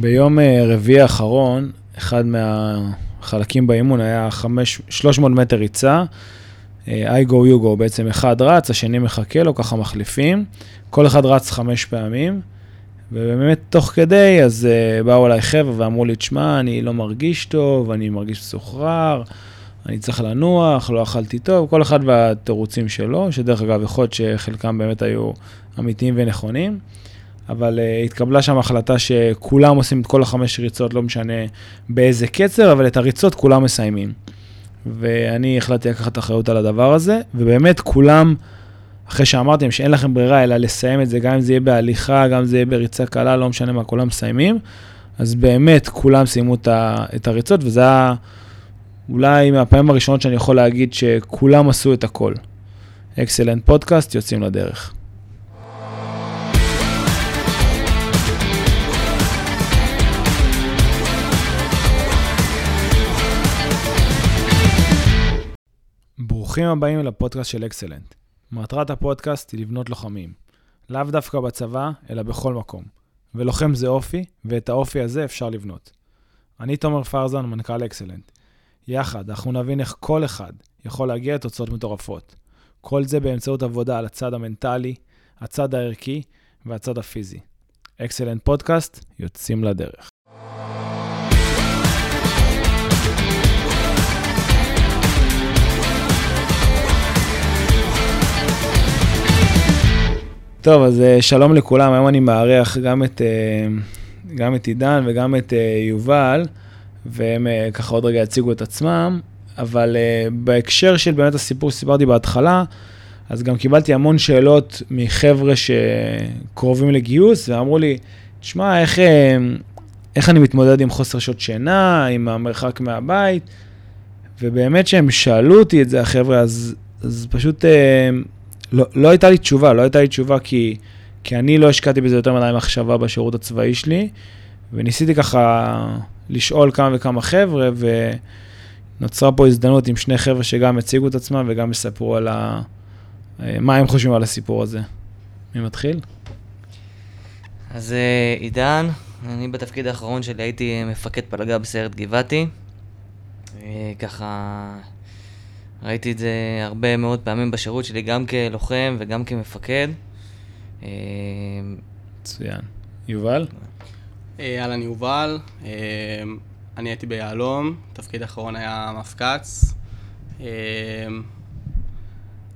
ביום אה, רביעי האחרון, אחד מהחלקים באימון היה 5, 300 מטר ריצה. אה, I go you go, בעצם אחד רץ, השני מחכה לו, ככה מחליפים. כל אחד רץ חמש פעמים, ובאמת תוך כדי, אז uh, באו אליי חבר'ה ואמרו לי, תשמע, אני לא מרגיש טוב, אני מרגיש מסוחרר, אני צריך לנוח, לא אכלתי טוב, כל אחד והתירוצים שלו, שדרך אגב, יכול להיות שחלקם באמת היו אמיתיים ונכונים. אבל uh, התקבלה שם החלטה שכולם עושים את כל החמש ריצות, לא משנה באיזה קצר, אבל את הריצות כולם מסיימים. ואני החלטתי לקחת אחריות על הדבר הזה, ובאמת כולם, אחרי שאמרתם שאין לכם ברירה אלא לסיים את זה, גם אם זה יהיה בהליכה, גם אם זה יהיה בריצה קלה, לא משנה מה, כולם מסיימים, אז באמת כולם סיימו את הריצות, וזה היה אולי מהפעמים הראשונות שאני יכול להגיד שכולם עשו את הכל. אקסלנט פודקאסט, יוצאים לדרך. ברוכים הבאים לפודקאסט של אקסלנט. מטרת הפודקאסט היא לבנות לוחמים. לאו דווקא בצבא, אלא בכל מקום. ולוחם זה אופי, ואת האופי הזה אפשר לבנות. אני תומר פרזן, מנכ"ל אקסלנט. יחד, אנחנו נבין איך כל אחד יכול להגיע לתוצאות מטורפות. כל זה באמצעות עבודה על הצד המנטלי, הצד הערכי והצד הפיזי. אקסלנט פודקאסט, יוצאים לדרך. טוב, אז אה, שלום לכולם, היום אני מארח גם את, אה, גם את עידן וגם את אה, יובל, והם ככה עוד רגע יציגו את עצמם, אבל בהקשר של באמת הסיפור שסיפרתי בהתחלה, אז גם קיבלתי המון שאלות מחבר'ה שקרובים לגיוס, ואמרו לי, תשמע, איך, איך אני מתמודד עם חוסר שעות שינה, עם המרחק מהבית, ובאמת שהם שאלו אותי את זה, החבר'ה, אז, אז פשוט לא, לא הייתה לי תשובה, לא הייתה לי תשובה כי, כי אני לא השקעתי בזה יותר מדי מחשבה בשירות הצבאי שלי, וניסיתי ככה לשאול כמה וכמה חבר'ה, ונוצרה פה הזדמנות עם שני חבר'ה שגם הציגו את עצמם וגם יספרו על ה... מה הם חושבים על הסיפור הזה. מי מתחיל? אז אה, עידן, אני בתפקיד האחרון שלי הייתי מפקד פלגה בסיירת גבעתי. אה, ככה ראיתי את זה הרבה מאוד פעמים בשירות שלי, גם כלוחם וגם כמפקד. אה, מצוין. יובל? אה, אהלן יובל, אה, אני הייתי ביהלום, תפקיד האחרון היה מפק"ץ.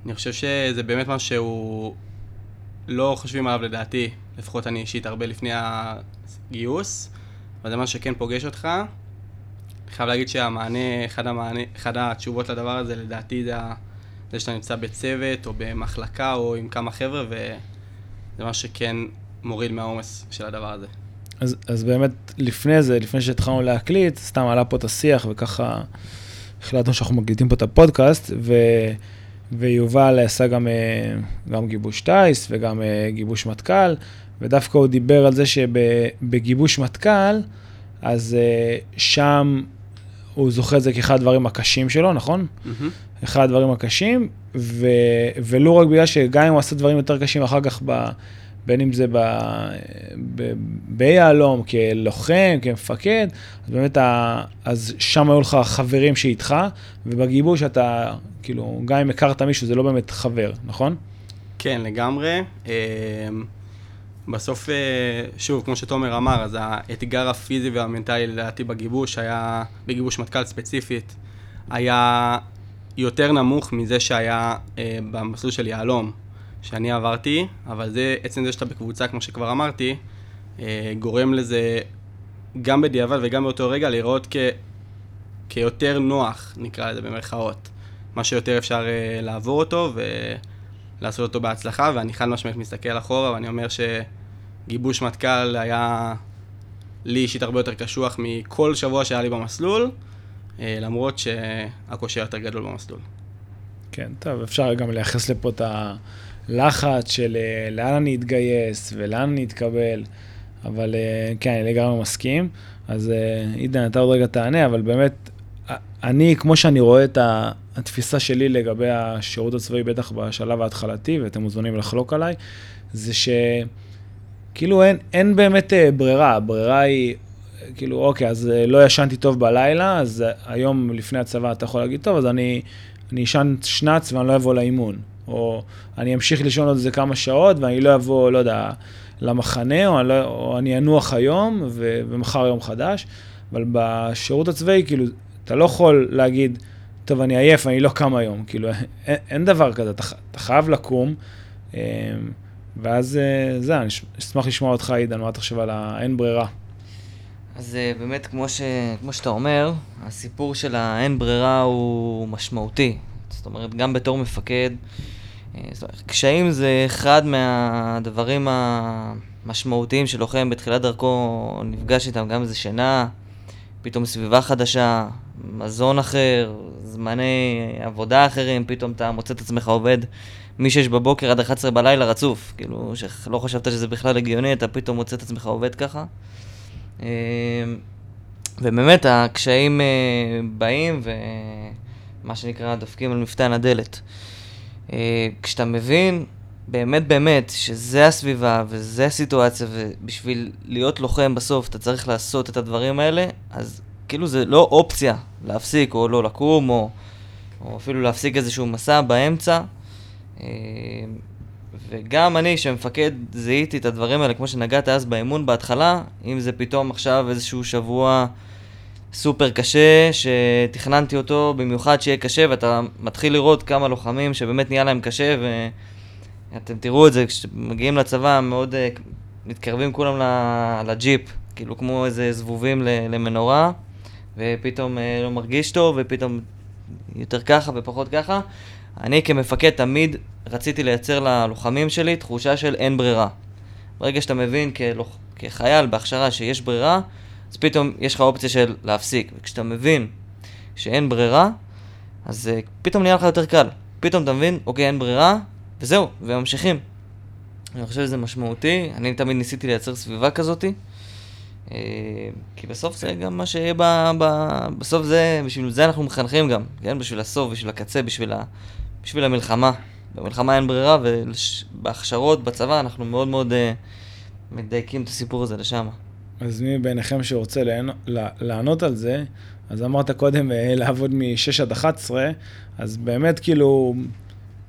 אני חושב שזה באמת משהו שהוא לא חושבים עליו לדעתי, לפחות אני אישית הרבה לפני הגיוס, אבל זה משהו שכן פוגש אותך. אני חייב להגיד שהמענה, אחד, המענה, אחד התשובות לדבר הזה, לדעתי, זה, זה שאתה נמצא בצוות או במחלקה או עם כמה חבר'ה, וזה מה שכן מוריד מהעומס של הדבר הזה. אז, אז באמת, לפני זה, לפני שהתחלנו להקליט, סתם עלה פה את השיח, וככה החלטנו שאנחנו מקליטים פה את הפודקאסט, ו... ויובל עשה גם, אה, גם גיבוש טיס וגם אה, גיבוש מטכ"ל, ודווקא הוא דיבר על זה שבגיבוש מטכ"ל, אז אה, שם הוא זוכר את זה כאחד הדברים הקשים שלו, נכון? Mm-hmm. אחד הדברים הקשים, ו, ולו רק בגלל שגם אם הוא עשה דברים יותר קשים אחר כך, ב, בין אם זה ביהלום, כלוחם, כמפקד, אז באמת, ה, אז שם היו לך חברים שאיתך, ובגיבוש אתה, כאילו, גם אם הכרת מישהו, זה לא באמת חבר, נכון? כן, לגמרי. בסוף, אה, שוב, כמו שתומר אמר, אז האתגר הפיזי והמנטלי לדעתי בגיבוש היה, בגיבוש מטכ"ל ספציפית, היה יותר נמוך מזה שהיה אה, במסלול של יהלום, שאני עברתי, אבל זה, עצם זה שאתה בקבוצה, כמו שכבר אמרתי, אה, גורם לזה גם בדיעבד וגם באותו רגע לראות כ, כיותר נוח, נקרא לזה במרכאות. מה שיותר אפשר אה, לעבור אותו ולעשות אותו בהצלחה, ואני חד משמעית מסתכל אחורה ואני אומר ש... גיבוש מטכ"ל היה לי אישית הרבה יותר קשוח מכל שבוע שהיה לי במסלול, אה, למרות שהקושי יותר גדול במסלול. כן, טוב, אפשר גם לייחס לפה את הלחץ של אה, לאן אני אתגייס ולאן אני אתקבל, אבל אה, כן, אני לגמרי מסכים. אז עידן, אתה עוד רגע תענה, אבל באמת, אני, כמו שאני רואה את התפיסה שלי לגבי השירות הצבאי, בטח בשלב ההתחלתי, ואתם מוזמנים לחלוק עליי, זה ש... כאילו אין, אין באמת אה, ברירה, הברירה היא כאילו, אוקיי, אז אה, לא ישנתי טוב בלילה, אז אה, היום לפני הצבא אתה יכול להגיד, טוב, אז אני, אשן שנץ ואני לא אבוא לאימון. או אני אמשיך לישון עוד איזה כמה שעות ואני לא אבוא, לא יודע, למחנה, או אני, לא, או אני אנוח היום ו, ומחר יום חדש. אבל בשירות הצבאי, כאילו, אתה לא יכול להגיד, טוב, אני עייף, אני לא קם היום. כאילו, אין, אין דבר כזה, אתה, אתה חייב לקום. אמ, ואז זה, אני אשמח לשמוע אותך, עידן, מה אתה חושב על האין ברירה. אז אה, באמת, כמו, ש... כמו שאתה אומר, הסיפור של האין ברירה הוא משמעותי. זאת אומרת, גם בתור מפקד, אה, קשיים זה אחד מהדברים המשמעותיים שלוחם בתחילת דרכו נפגש איתם, גם איזה שינה, פתאום סביבה חדשה, מזון אחר, זמני עבודה אחרים, פתאום אתה מוצא את עצמך עובד מ-6 בבוקר עד 11 בלילה רצוף. כאילו, שלא חשבת שזה בכלל הגיוני, אתה פתאום מוצא את עצמך עובד ככה. אמ, ובאמת, הקשיים אה, באים ומה שנקרא דופקים על מפתן הדלת. אה, כשאתה מבין באמת באמת שזה הסביבה וזה הסיטואציה ובשביל להיות לוחם בסוף אתה צריך לעשות את הדברים האלה, אז כאילו זה לא אופציה להפסיק או לא לקום או, או אפילו להפסיק איזשהו מסע באמצע. אה, וגם אני, שמפקד, זיהיתי את הדברים האלה, כמו שנגעת אז באימון בהתחלה, אם זה פתאום עכשיו איזשהו שבוע סופר קשה, שתכננתי אותו במיוחד שיהיה קשה, ואתה מתחיל לראות כמה לוחמים שבאמת נהיה להם קשה, ואתם תראו את זה, כשמגיעים לצבא, מאוד uh, מתקרבים כולם לג'יפ, כאילו כמו איזה זבובים למנורה, ופתאום uh, לא מרגיש טוב, ופתאום יותר ככה ופחות ככה. אני כמפקד תמיד רציתי לייצר ללוחמים שלי תחושה של אין ברירה. ברגע שאתה מבין כלוח... כחייל בהכשרה שיש ברירה, אז פתאום יש לך אופציה של להפסיק. וכשאתה מבין שאין ברירה, אז uh, פתאום נהיה לך יותר קל. פתאום אתה מבין, אוקיי, אין ברירה, וזהו, וממשיכים. אני חושב שזה משמעותי, אני תמיד ניסיתי לייצר סביבה כזאתי. Uh, כי בסוף זה גם מה שיהיה ב, ב... בסוף זה, בשביל זה אנחנו מחנכים גם, כן? בשביל הסוף, בשביל הקצה, בשביל, ה, בשביל המלחמה. במלחמה אין ברירה, ובהכשרות בצבא אנחנו מאוד מאוד uh, מדייקים את הסיפור הזה לשם. אז מי ביניכם שרוצה לענות על זה, אז אמרת קודם אה, לעבוד מ-6 עד 11, אז באמת כאילו,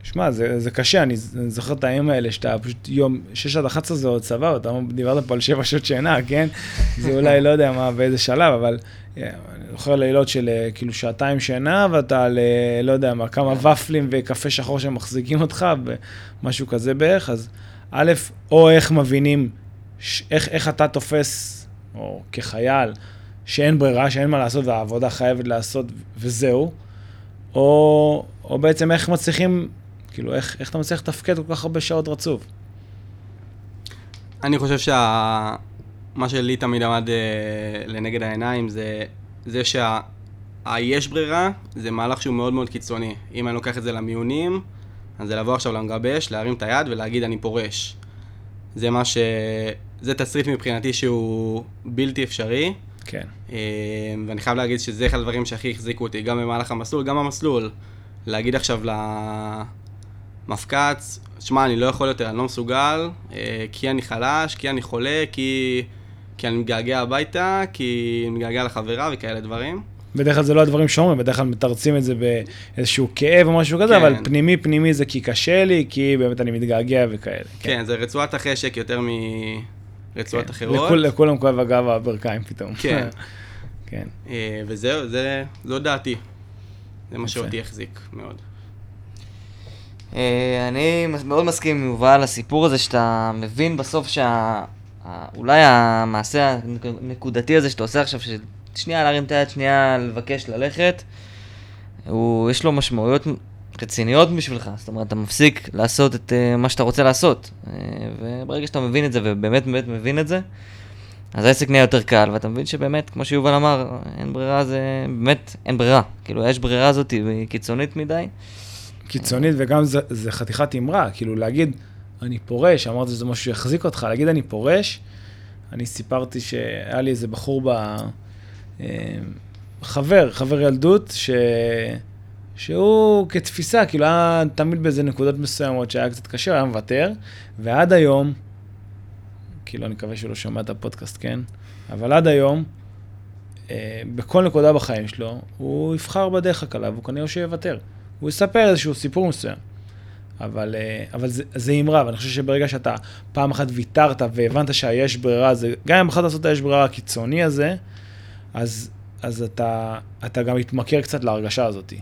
שמע, זה, זה קשה, אני, זוכר את הימים האלה שאתה פשוט יום, 6 עד 11 זה עוד צבא, ואתה דיברת פה על 7 שעות שינה, כן? זה אולי לא יודע מה, באיזה שלב, אבל אה, אני זוכר לילות של אה, כאילו שעתיים שינה, ואתה על, לא יודע מה, כמה ופלים וקפה שחור שמחזיקים אותך, ומשהו כזה בערך, אז א', או איך מבינים, איך, איך אתה תופס או כחייל, שאין ברירה, שאין מה לעשות והעבודה חייבת לעשות וזהו, או, או בעצם איך מצליחים, כאילו, איך, איך אתה מצליח לתפקד כל כך הרבה שעות רצוף? אני חושב שה... מה שלי תמיד עמד uh, לנגד העיניים זה זה שהיש שה... ברירה זה מהלך שהוא מאוד מאוד קיצוני. אם אני לוקח את זה למיונים, אז זה לבוא עכשיו למגבש, להרים את היד ולהגיד אני פורש. זה מה ש... זה תסריט מבחינתי שהוא בלתי אפשרי. כן. אה, ואני חייב להגיד שזה אחד הדברים שהכי החזיקו אותי, גם במהלך המסלול, גם המסלול. להגיד עכשיו למפקץ, שמע, אני לא יכול יותר, אני לא מסוגל, אה, כי אני חלש, כי אני חולה, כי, כי אני מתגעגע הביתה, כי אני מתגעגע לחברה וכאלה דברים. בדרך כלל זה לא הדברים שאומרים, בדרך כלל מתרצים את זה באיזשהו כאב או משהו כזה, כן. אבל פנימי פנימי זה כי קשה לי, כי באמת אני מתגעגע וכאלה. כן, כן זה רצועת החשק יותר מרצועות כן. אחרות. לכול, לכולם כואב הגב והברכיים פתאום. כן. כן. אה, וזהו, זה, זו דעתי. זה מה שאותי החזיק מאוד. אה, אני מאוד מסכים עם יובל, הסיפור הזה שאתה מבין בסוף שה... אולי המעשה הנקודתי הזה שאתה עושה עכשיו, שנייה להרים את היד, שנייה לבקש ללכת, הוא, יש לו משמעויות רציניות בשבילך. זאת אומרת, אתה מפסיק לעשות את uh, מה שאתה רוצה לעשות. Uh, וברגע שאתה מבין את זה, ובאמת באמת מבין את זה, אז העסק נהיה יותר קל, ואתה מבין שבאמת, כמו שיובל אמר, אין ברירה, זה באמת אין ברירה. כאילו, יש ברירה הזאת, והיא קיצונית מדי. קיצונית, וגם זה, זה חתיכת אמרה, כאילו להגיד, אני פורש, אמרת שזה משהו שיחזיק אותך, להגיד אני פורש, אני סיפרתי שהיה לי איזה בחור ב... חבר, חבר ילדות, ש... שהוא כתפיסה, כאילו היה תמיד באיזה נקודות מסוימות שהיה קצת קשה, היה מוותר, ועד היום, כאילו אני מקווה שהוא לא שומע את הפודקאסט, כן? אבל עד היום, אה, בכל נקודה בחיים שלו, הוא יבחר בדרך הקלה, והוא כנראה שיוותר. הוא יספר איזשהו סיפור מסוים. אבל, אה, אבל זה, זה אמרה, ואני חושב שברגע שאתה פעם אחת ויתרת והבנת שהיש ברירה, זה, גם אם בחרת לעשות את היש ברירה הקיצוני הזה, אז, אז אתה, אתה גם מתמכר קצת להרגשה הזאת.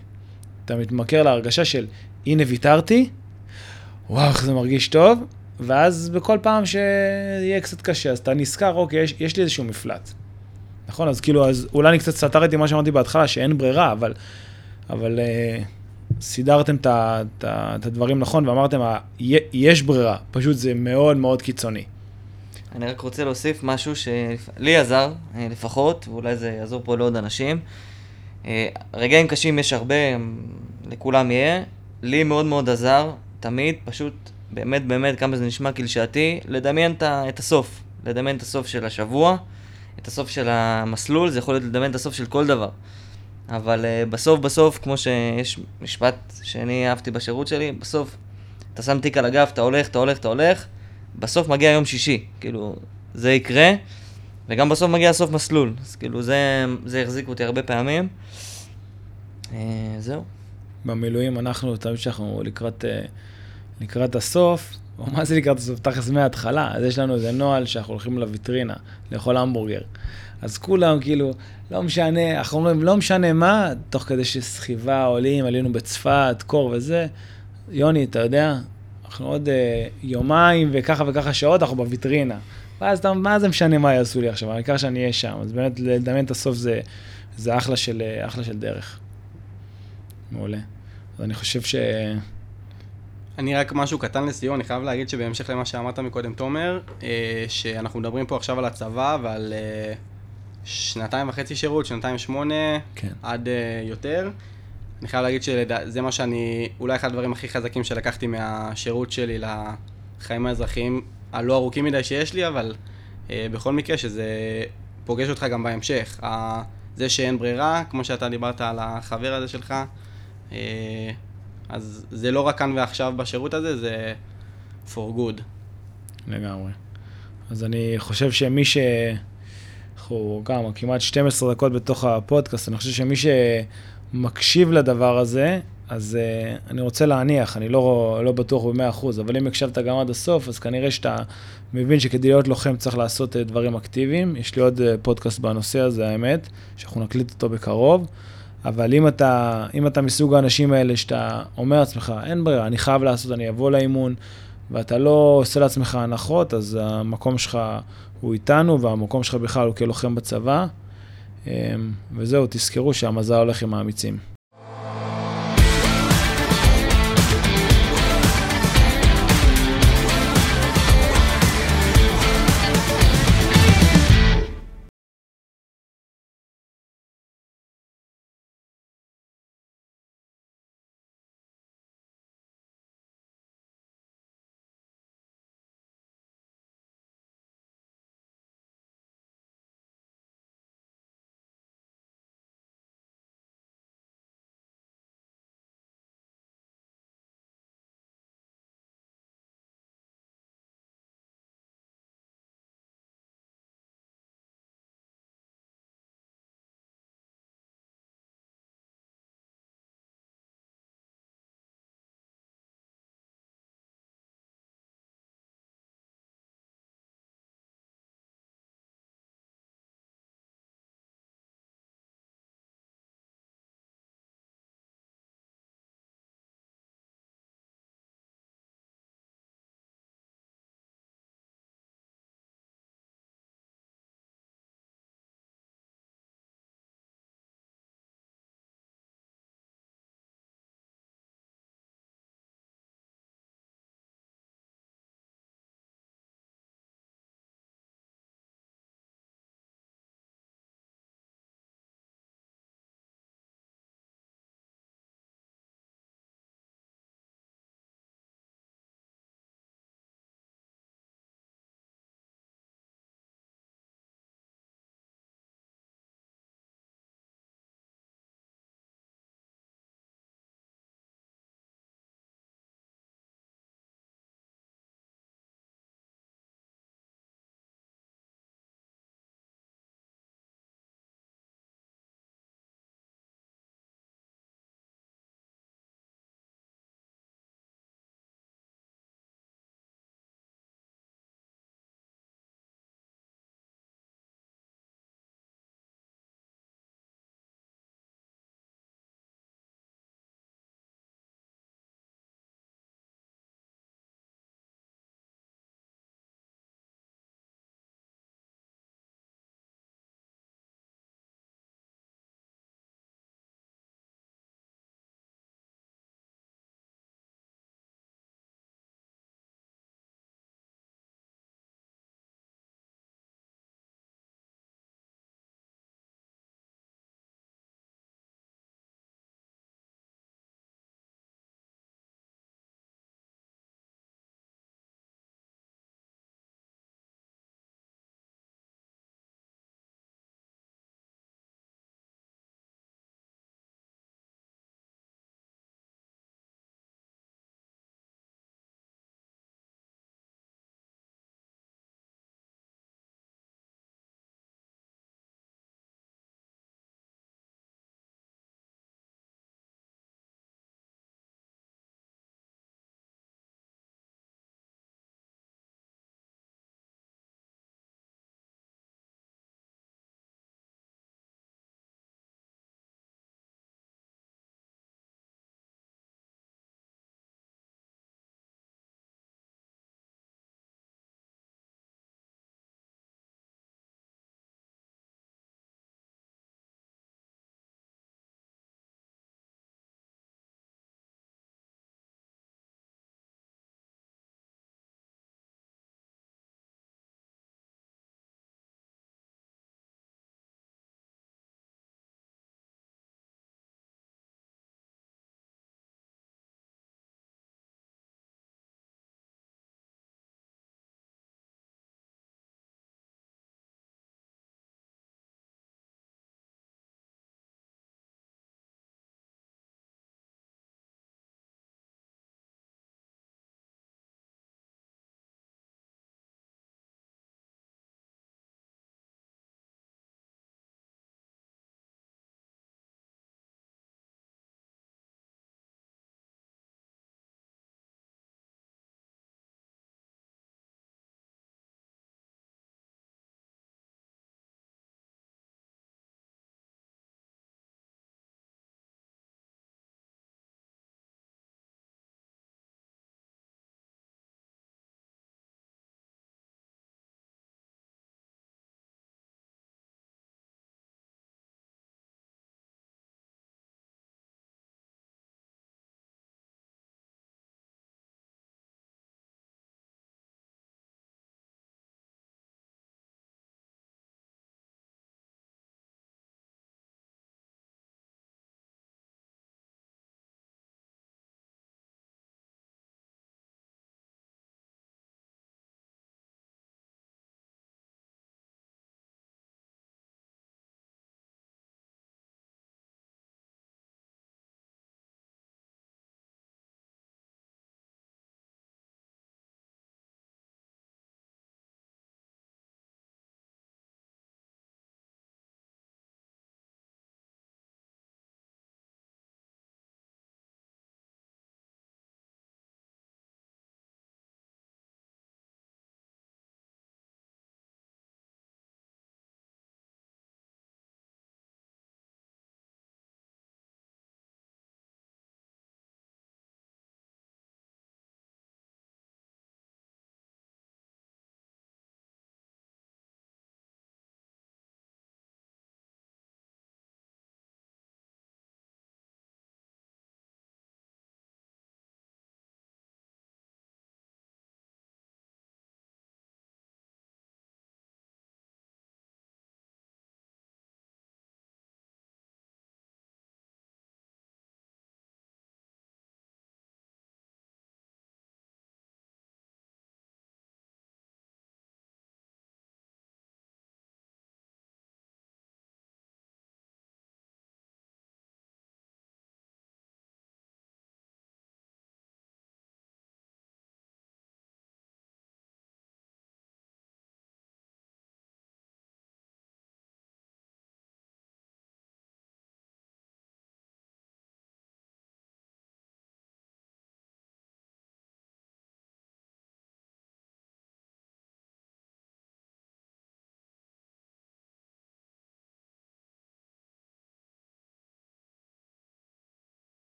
אתה מתמכר להרגשה של, הנה ויתרתי, וואו, איך זה מרגיש טוב, ואז בכל פעם שיהיה קצת קשה, אז אתה נזכר, אוקיי, יש, יש לי איזשהו מפלט. נכון? אז כאילו, אז אולי אני קצת סתרתי מה שאמרתי בהתחלה, שאין ברירה, אבל, אבל uh, סידרתם את הדברים נכון ואמרתם, יש ברירה, פשוט זה מאוד מאוד קיצוני. אני רק רוצה להוסיף משהו שלי עזר, אה, לפחות, ואולי זה יעזור פה לעוד אנשים. אה, רגעים קשים יש הרבה, לכולם יהיה. לי מאוד מאוד עזר, תמיד, פשוט, באמת באמת, כמה זה נשמע קלשעתי, לדמיין את הסוף. לדמיין את הסוף של השבוע, את הסוף של המסלול, זה יכול להיות לדמיין את הסוף של כל דבר. אבל uh, בסוף בסוף, כמו שיש משפט שאני אהבתי בשירות שלי, בסוף אתה שם תיק על הגב, אתה הולך, אתה הולך, אתה הולך, בסוף מגיע יום שישי, כאילו, זה יקרה, וגם בסוף מגיע סוף מסלול, אז כאילו זה, זה החזיק אותי הרבה פעמים. Uh, זהו. במילואים אנחנו, תמיד שאנחנו לקראת, uh, לקראת הסוף, או מה זה לקראת הסוף? תכלס מההתחלה, אז יש לנו איזה נוהל שאנחנו הולכים לוויטרינה, לאכול המבורגר. אז כולם כאילו, לא משנה, אנחנו אומרים, לא משנה מה, תוך כדי שסחיבה עולים, עלינו בצפת, קור וזה. יוני, אתה יודע, אנחנו עוד uh, יומיים וככה וככה שעות, אנחנו בוויטרינה. ואז אתה, מה זה משנה מה יעשו לי עכשיו, העיקר שאני אהיה שם. אז באמת, לדמיין את הסוף זה, זה אחלה, של, אה, אחלה של דרך. מעולה. אז אני חושב ש... אני רק משהו קטן לסיום, אני חייב להגיד שבהמשך למה שאמרת מקודם, תומר, אה, שאנחנו מדברים פה עכשיו על הצבא ועל שנתיים וחצי שירות, שנתיים שמונה, כן. עד uh, יותר. אני חייב להגיד שזה מה שאני, אולי אחד הדברים הכי חזקים שלקחתי מהשירות שלי לחיים האזרחיים, הלא ארוכים מדי שיש לי, אבל uh, בכל מקרה שזה פוגש אותך גם בהמשך. Uh, זה שאין ברירה, כמו שאתה דיברת על החבר הזה שלך, uh, אז זה לא רק כאן ועכשיו בשירות הזה, זה for good. לגמרי. אז אני חושב שמי ש... אנחנו גם כמעט 12 דקות בתוך הפודקאסט, אני חושב שמי שמקשיב לדבר הזה, אז uh, אני רוצה להניח, אני לא, לא בטוח ב-100%, אבל אם הקשבת גם עד הסוף, אז כנראה שאתה מבין שכדי להיות לוחם צריך לעשות uh, דברים אקטיביים. יש לי עוד uh, פודקאסט בנושא הזה, האמת, שאנחנו נקליט אותו בקרוב. אבל אם אתה, אם אתה מסוג האנשים האלה שאתה אומר לעצמך, אין ברירה, אני חייב לעשות, אני אבוא לאימון, ואתה לא עושה לעצמך הנחות, אז המקום שלך הוא איתנו, והמקום שלך בכלל הוא כלוחם בצבא. אמ, וזהו, תזכרו שהמזל הולך עם האמיצים.